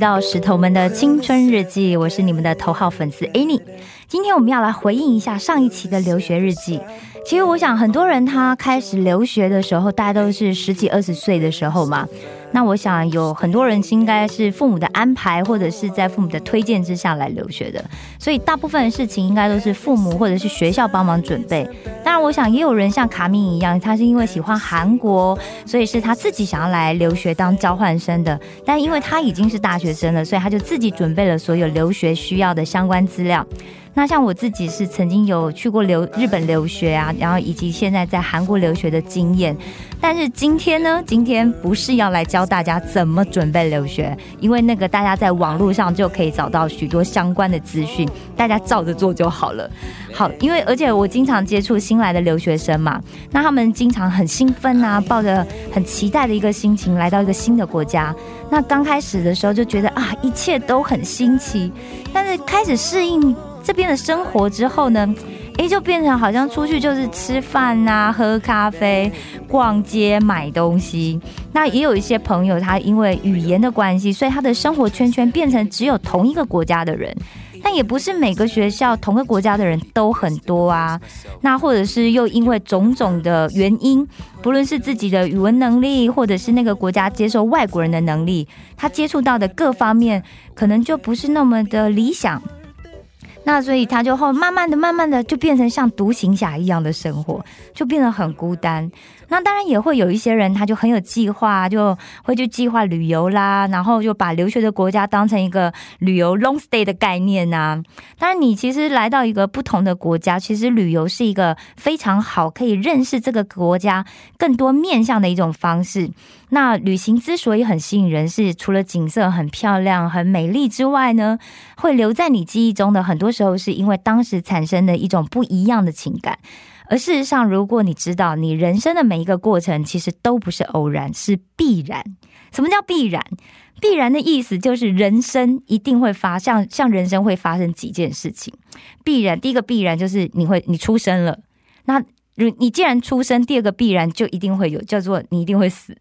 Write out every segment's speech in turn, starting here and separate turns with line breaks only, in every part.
到
石头们的青春日记，我是你们的头号粉丝 Annie。今天我们要来回应一下上一期的留学日记。其实我想，很多人他开始留学的时候，大家都是十几二十岁的时候嘛。那我想有很多人应该是父母的安排，或者是在父母的推荐之下来留学的，所以大部分的事情应该都是父母或者是学校帮忙准备。当然，我想也有人像卡米一样，他是因为喜欢韩国，所以是他自己想要来留学当交换生的。但因为他已经是大学生了，所以他就自己准备了所有留学需要的相关资料。那像我自己是曾经有去过留日本留学啊，然后以及现在在韩国留学的经验。但是今天呢，今天不是要来教大家怎么准备留学，因为那个大家在网络上就可以找到许多相关的资讯，大家照着做就好了。好，因为而且我经常接触新来的留学生嘛，那他们经常很兴奋啊，抱着很期待的一个心情来到一个新的国家。那刚开始的时候就觉得啊，一切都很新奇，但是开始适应这边的生活之后呢，诶，就变成好像出去就是吃饭啊、喝咖啡、逛街、买东西。那也有一些朋友，他因为语言的关系，所以他的生活圈圈变成只有同一个国家的人。但也不是每个学校同个国家的人都很多啊。那或者是又因为种种的原因，不论是自己的语文能力，或者是那个国家接受外国人的能力，他接触到的各方面可能就不是那么的理想。那所以他就后慢慢的、慢慢的就变成像独行侠一样的生活，就变得很孤单。那当然也会有一些人，他就很有计划，就会去计划旅游啦，然后就把留学的国家当成一个旅游 long stay 的概念呐、当然，你其实来到一个不同的国家，其实旅游是一个非常好可以认识这个国家更多面向的一种方式。那旅行之所以很吸引人，是除了景色很漂亮、很美丽之外呢，会留在你记忆中的，很多时候是因为当时产生的一种不一样的情感。而事实上，如果你知道你人生的每一个过程其实都不是偶然，是必然。什么叫必然？必然的意思就是人生一定会发像像人生会发生几件事情。必然，第一个必然就是你会你出生了，那如你既然出生，第二个必然就一定会有，叫做你一定会死。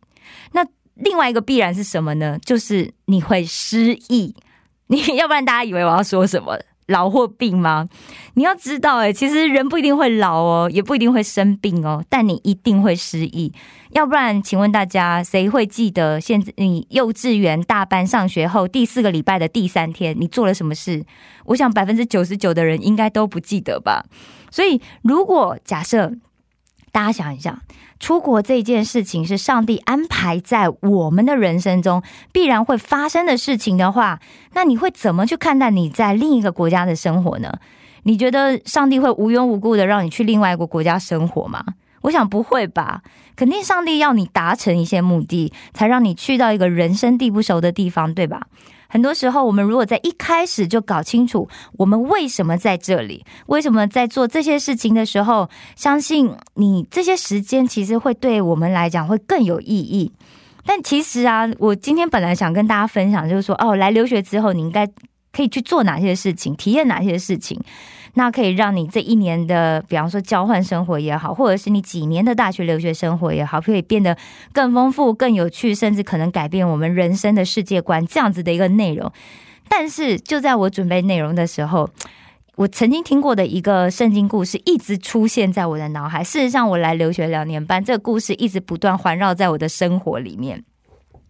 那另外一个必然是什么呢？就是你会失忆。你要不然大家以为我要说什么？老或病吗？你要知道、欸，其实人不一定会老哦，也不一定会生病哦，但你一定会失忆。要不然，请问大家，谁会记得现在你幼稚园大班上学后第四个礼拜的第三天你做了什么事？我想百分之九十九的人应该都不记得吧。所以，如果假设大家想一想，出国这件事情是上帝安排在我们的人生中必然会发生的事情的话，那你会怎么去看待你在另一个国家的生活呢？你觉得上帝会无缘无故的让你去另外一个国家生活吗？我想不会吧，肯定上帝要你达成一些目的，才让你去到一个人生地不熟的地方，对吧？很多时候，我们如果在一开始就搞清楚我们为什么在这里，为什么在做这些事情的时候，相信你这些时间其实会对我们来讲会更有意义。但其实啊，我今天本来想跟大家分享，就是说，哦，来留学之后，你应该可以去做哪些事情，体验哪些事情，那可以让你这一年的，比方说交换生活也好，或者是你几年的大学留学生活也好，可以变得更丰富、更有趣，甚至可能改变我们人生的世界观，这样子的一个内容。但是就在我准备内容的时候，我曾经听过的一个圣经故事一直出现在我的脑海。事实上，我来留学两年半，这个故事一直不断环绕在我的生活里面。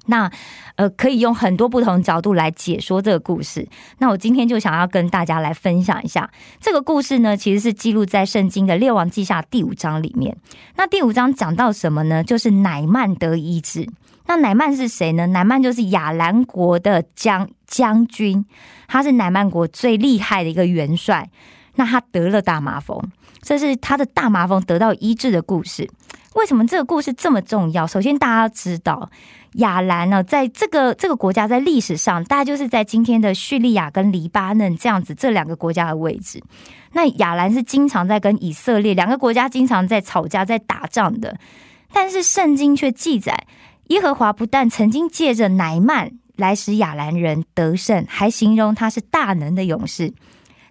那呃，可以用很多不同角度来解说这个故事。那我今天就想要跟大家来分享一下这个故事呢，其实是记录在圣经的列王记下第五章里面。那第五章讲到什么呢？就是乃曼得医治。那乃曼是谁呢？乃曼就是亚兰国的将将军，他是乃曼国最厉害的一个元帅。那他得了大麻风，这是他的大麻风得到医治的故事。为什么这个故事这么重要？首先，大家知道。亚兰呢，在这个这个国家在历史上，大概就是在今天的叙利亚跟黎巴嫩这样子这两个国家的位置。那亚兰是经常在跟以色列两个国家经常在吵架、在打仗的。但是圣经却记载，耶和华不但曾经借着乃曼来使亚兰人得胜，还形容他是大能的勇士。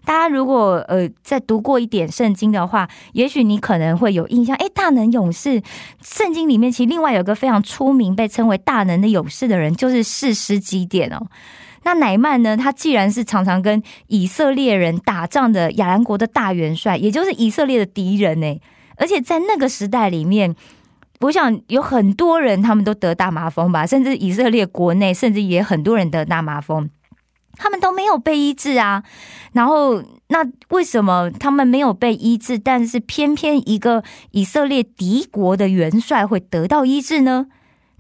大家如果呃在读过一点圣经的话，也许你可能会有印象。哎，大能勇士，圣经里面其实另外有个非常出名、被称为大能的勇士的人，就是士师基甸哦。那乃曼呢？他既然是常常跟以色列人打仗的亚兰国的大元帅，也就是以色列的敌人呢。而且在那个时代里面，我想有很多人他们都得大麻风吧，甚至以色列国内甚至也很多人得大麻风。他们都没有被医治啊，然后那为什么他们没有被医治，但是偏偏一个以色列敌国的元帅会得到医治呢？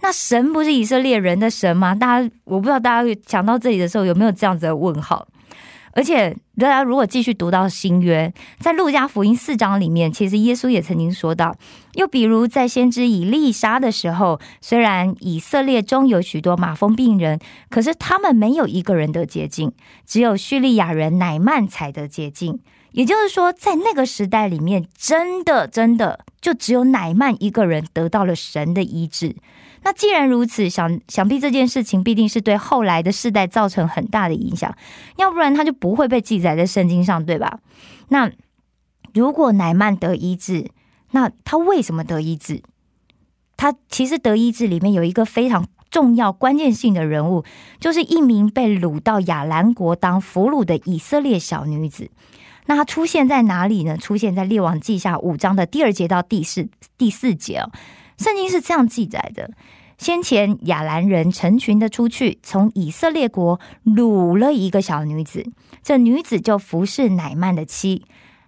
那神不是以色列人的神吗？大家我不知道大家讲到这里的时候有没有这样子的问号？而且，大家如果继续读到新约，在路加福音四章里面，其实耶稣也曾经说到，又比如在先知以利沙的时候，虽然以色列中有许多马蜂病人，可是他们没有一个人得洁净，只有叙利亚人乃曼才得洁净。也就是说，在那个时代里面，真的真的就只有乃曼一个人得到了神的医治。那既然如此，想想必这件事情必定是对后来的世代造成很大的影响，要不然他就不会被记载在圣经上，对吧？那如果乃曼得医治，那他为什么得医治？他其实得医治里面有一个非常重要、关键性的人物，就是一名被掳到亚兰国当俘虏的以色列小女子。那她出现在哪里呢？出现在列王记下五章的第二节到第四第四节哦。圣经是这样记载的：先前亚兰人成群的出去，从以色列国掳了一个小女子。这女子就服侍乃曼的妻。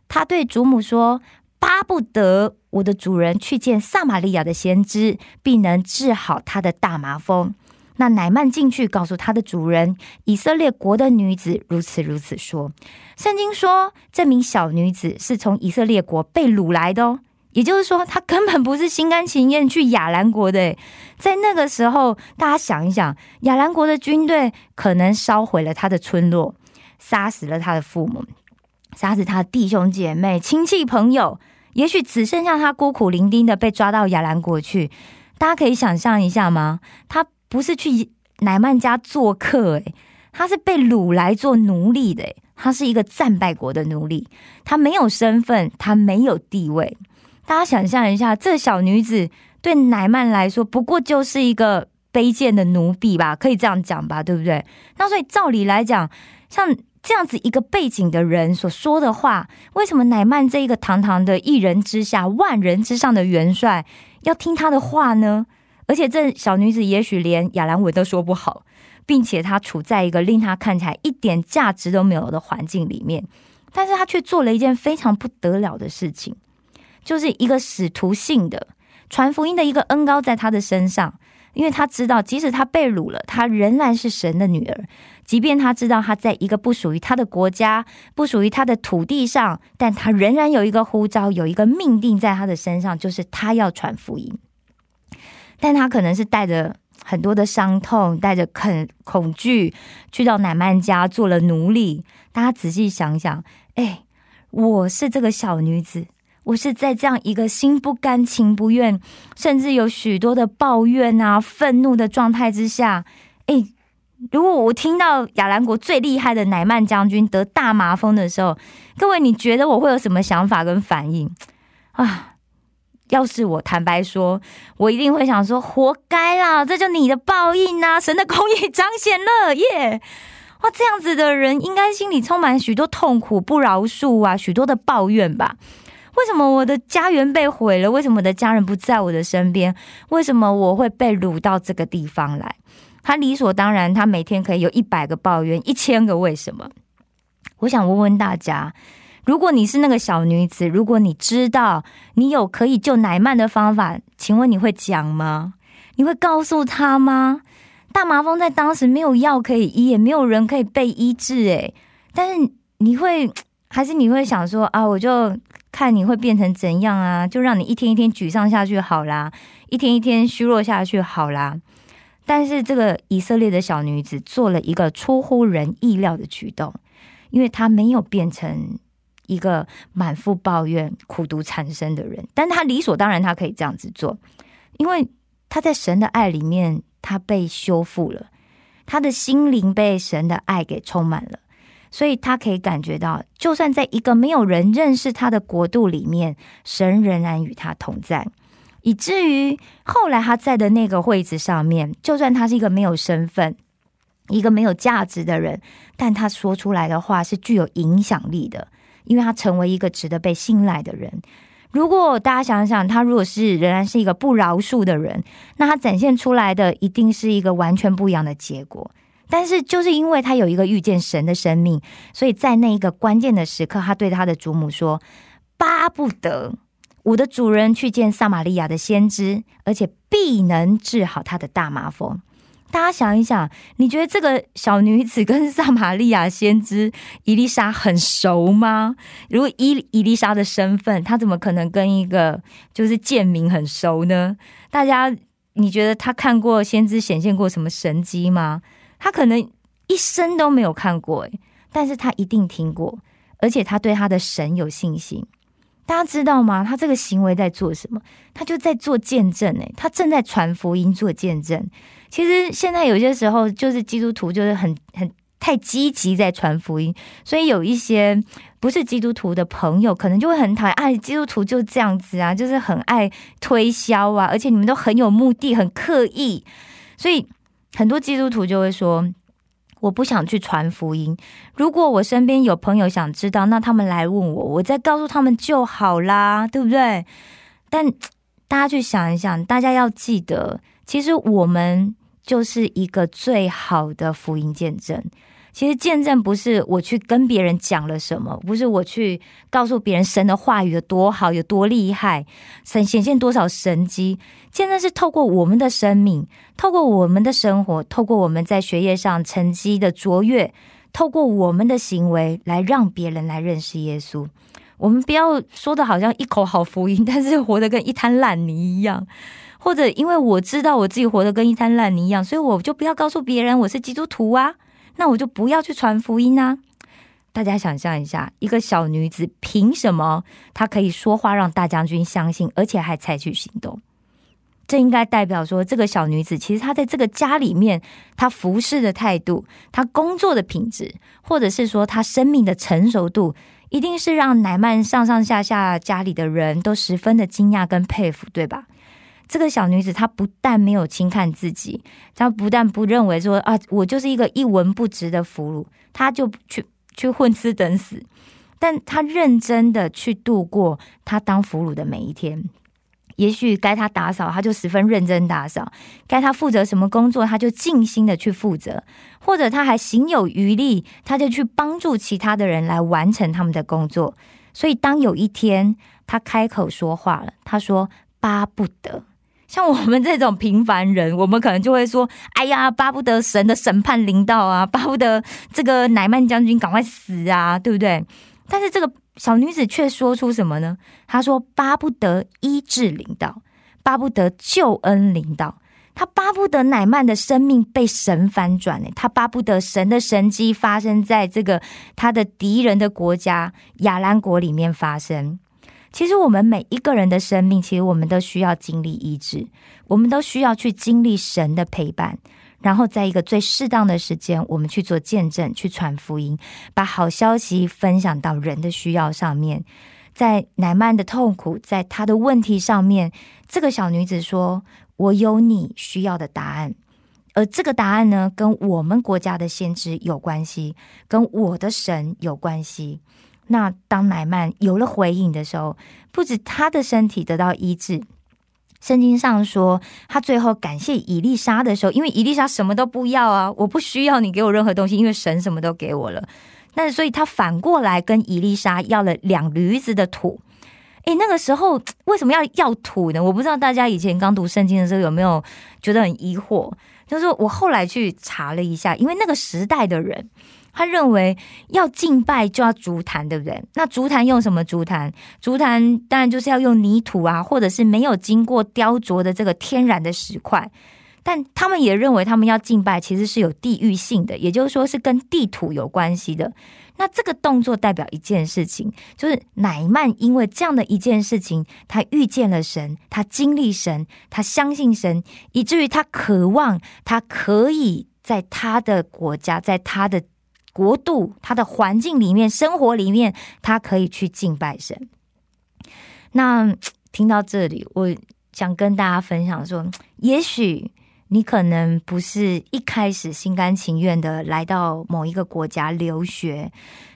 他对祖母说：“巴不得我的主人去见撒玛利亚的先知，必能治好他的大麻风。”那乃曼进去告诉他的主人，以色列国的女子如此如此说。圣经说，这名小女子是从以色列国被掳来的哦。也就是说，他根本不是心甘情愿去亚兰国的。在那个时候，大家想一想，亚兰国的军队可能烧毁了他的村落，杀死了他的父母，杀死他的弟兄姐妹、亲戚朋友，也许只剩下他孤苦伶仃的被抓到亚兰国去。大家可以想象一下吗？他不是去乃曼家做客，诶，他是被掳来做奴隶的，他是一个战败国的奴隶，他没有身份，他没有地位。大家想象一下，这小女子对乃曼来说，不过就是一个卑贱的奴婢吧？可以这样讲吧，对不对？那所以照理来讲，像这样子一个背景的人所说的话，为什么乃曼这一个堂堂的一人之下、万人之上的元帅要听他的话呢？而且这小女子也许连亚兰文都说不好，并且她处在一个令她看起来一点价值都没有的环境里面，但是她却做了一件非常不得了的事情。就是一个使徒性的传福音的一个恩高在他的身上，因为他知道，即使他被掳了，他仍然是神的女儿。即便他知道他在一个不属于他的国家、不属于他的土地上，但他仍然有一个呼召，有一个命定在他的身上，就是他要传福音。但他可能是带着很多的伤痛，带着恐恐惧，去到乃曼家做了奴隶。大家仔细想想，哎，我是这个小女子。我是在这样一个心不甘情不愿，甚至有许多的抱怨啊、愤怒的状态之下，诶，如果我听到亚兰国最厉害的乃曼将军得大麻风的时候，各位，你觉得我会有什么想法跟反应啊？要是我坦白说，我一定会想说：活该啦，这就你的报应呐！神的公义彰显了耶！哇，这样子的人应该心里充满许多痛苦、不饶恕啊，许多的抱怨吧。为什么我的家园被毁了？为什么我的家人不在我的身边？为什么我会被掳到这个地方来？他理所当然，他每天可以有一百个抱怨，一千个为什么？我想问问大家，如果你是那个小女子，如果你知道你有可以救乃曼的方法，请问你会讲吗？你会告诉他吗？大麻风在当时没有药可以医，也没有人可以被医治，诶，但是你会还是你会想说啊，我就。看你会变成怎样啊？就让你一天一天沮丧下去好啦，一天一天虚弱下去好啦。但是这个以色列的小女子做了一个出乎人意料的举动，因为她没有变成一个满腹抱怨、苦读缠身的人，但她理所当然，她可以这样子做，因为她在神的爱里面，她被修复了，她的心灵被神的爱给充满了。所以他可以感觉到，就算在一个没有人认识他的国度里面，神仍然与他同在，以至于后来他在的那个位置上面，就算他是一个没有身份、一个没有价值的人，但他说出来的话是具有影响力的，因为他成为一个值得被信赖的人。如果大家想想，他如果是仍然是一个不饶恕的人，那他展现出来的一定是一个完全不一样的结果。但是，就是因为他有一个遇见神的生命，所以在那一个关键的时刻，他对他的祖母说：“巴不得我的主人去见撒玛利亚的先知，而且必能治好他的大麻风。”大家想一想，你觉得这个小女子跟撒玛利亚先知伊丽莎很熟吗？如果伊伊丽莎的身份，她怎么可能跟一个就是贱民很熟呢？大家，你觉得她看过先知显现过什么神迹吗？他可能一生都没有看过，诶，但是他一定听过，而且他对他的神有信心。大家知道吗？他这个行为在做什么？他就在做见证，诶，他正在传福音做见证。其实现在有些时候，就是基督徒就是很很太积极在传福音，所以有一些不是基督徒的朋友，可能就会很讨厌。哎，基督徒就这样子啊，就是很爱推销啊，而且你们都很有目的，很刻意，所以。很多基督徒就会说：“我不想去传福音。如果我身边有朋友想知道，那他们来问我，我再告诉他们就好啦，对不对？”但大家去想一想，大家要记得，其实我们就是一个最好的福音见证。其实见证不是我去跟别人讲了什么，不是我去告诉别人神的话语有多好、有多厉害，神显现多少神迹。见证是透过我们的生命，透过我们的生活，透过我们在学业上成绩的卓越，透过我们的行为来让别人来认识耶稣。我们不要说的好像一口好福音，但是活得跟一滩烂泥一样，或者因为我知道我自己活得跟一滩烂泥一样，所以我就不要告诉别人我是基督徒啊。那我就不要去传福音啊！大家想象一下，一个小女子凭什么她可以说话让大将军相信，而且还采取行动？这应该代表说，这个小女子其实她在这个家里面，她服侍的态度，她工作的品质，或者是说她生命的成熟度，一定是让乃曼上上下下家里的人都十分的惊讶跟佩服，对吧？这个小女子，她不但没有轻看自己，她不但不认为说啊，我就是一个一文不值的俘虏，她就去去混吃等死，但她认真的去度过她当俘虏的每一天。也许该她打扫，她就十分认真打扫；该她负责什么工作，她就尽心的去负责；或者她还行有余力，她就去帮助其他的人来完成他们的工作。所以，当有一天她开口说话了，她说：“巴不得。”像我们这种平凡人，我们可能就会说：“哎呀，巴不得神的审判临到啊，巴不得这个乃曼将军赶快死啊，对不对？”但是这个小女子却说出什么呢？她说：“巴不得医治临到，巴不得救恩临到，她巴不得乃曼的生命被神翻转呢，她巴不得神的神迹发生在这个他的敌人的国家亚兰国里面发生。”其实我们每一个人的生命，其实我们都需要经历医治，我们都需要去经历神的陪伴，然后在一个最适当的时间，我们去做见证，去传福音，把好消息分享到人的需要上面。在乃曼的痛苦，在他的问题上面，这个小女子说：“我有你需要的答案。”而这个答案呢，跟我们国家的先知有关系，跟我的神有关系。那当乃曼有了回应的时候，不止他的身体得到医治。圣经上说，他最后感谢以丽莎的时候，因为以丽莎什么都不要啊，我不需要你给我任何东西，因为神什么都给我了。那所以他反过来跟以丽莎要了两驴子的土。诶，那个时候为什么要要土呢？我不知道大家以前刚读圣经的时候有没有觉得很疑惑。就是我后来去查了一下，因为那个时代的人。他认为要敬拜就要竹坛，对不对？那竹坛用什么竹坛？竹坛当然就是要用泥土啊，或者是没有经过雕琢的这个天然的石块。但他们也认为，他们要敬拜其实是有地域性的，也就是说是跟地土有关系的。那这个动作代表一件事情，就是乃曼因为这样的一件事情，他遇见了神，他经历神，他相信神，以至于他渴望他可以在他的国家，在他的。国度，他的环境里面，生活里面，他可以去敬拜神。那听到这里，我想跟大家分享说，也许你可能不是一开始心甘情愿的来到某一个国家留学，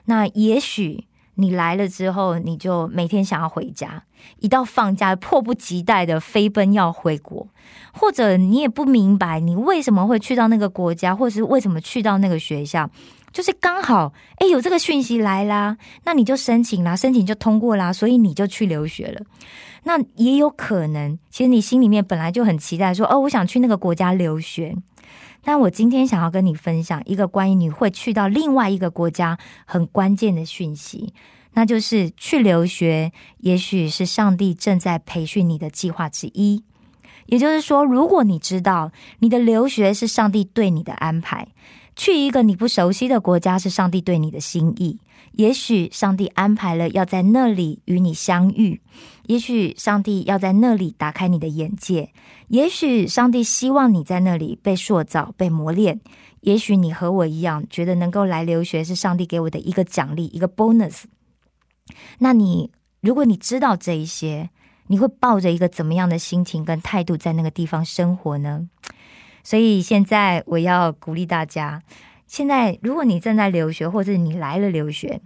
那也许你来了之后，你就每天想要回家，一到放假迫不及待的飞奔要回国，或者你也不明白你为什么会去到那个国家，或是为什么去到那个学校。就是刚好，哎，有这个讯息来啦，那你就申请啦，申请就通过啦，所以你就去留学了。那也有可能，其实你心里面本来就很期待，说，哦，我想去那个国家留学。但我今天想要跟你分享一个关于你会去到另外一个国家很关键的讯息，那就是去留学，也许是上帝正在培训你的计划之一。也就是说，如果你知道你的留学是上帝对你的安排。去一个你不熟悉的国家是上帝对你的心意，也许上帝安排了要在那里与你相遇，也许上帝要在那里打开你的眼界，也许上帝希望你在那里被塑造、被磨练，也许你和我一样觉得能够来留学是上帝给我的一个奖励、一个 bonus。那你如果你知道这一些，你会抱着一个怎么样的心情跟态度在那个地方生活呢？所以现在我要鼓励大家，现在如果你正在留学，或者你来了留学，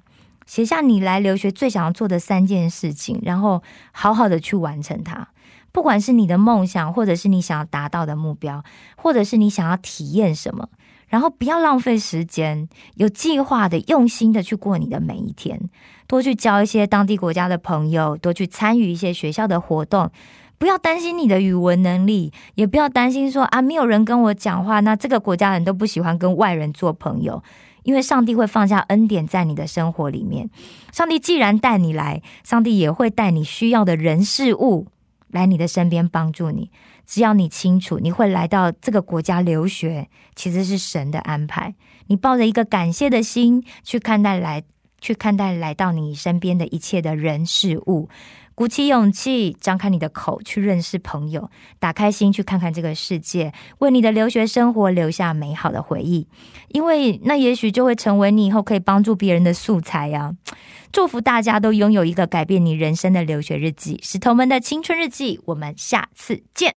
写下你来留学最想要做的三件事情，然后好好的去完成它。不管是你的梦想，或者是你想要达到的目标，或者是你想要体验什么，然后不要浪费时间，有计划的、用心的去过你的每一天，多去交一些当地国家的朋友，多去参与一些学校的活动。不要担心你的语文能力，也不要担心说啊，没有人跟我讲话，那这个国家人都不喜欢跟外人做朋友。因为上帝会放下恩典在你的生活里面。上帝既然带你来，上帝也会带你需要的人事物来你的身边帮助你。只要你清楚你会来到这个国家留学，其实是神的安排。你抱着一个感谢的心去看待来，去看待来到你身边的一切的人事物。鼓起勇气，张开你的口去认识朋友，打开心去看看这个世界，为你的留学生活留下美好的回忆，因为那也许就会成为你以后可以帮助别人的素材呀！祝福大家都拥有一个改变你人生的留学日记，石头们的青春日记，我们下次见。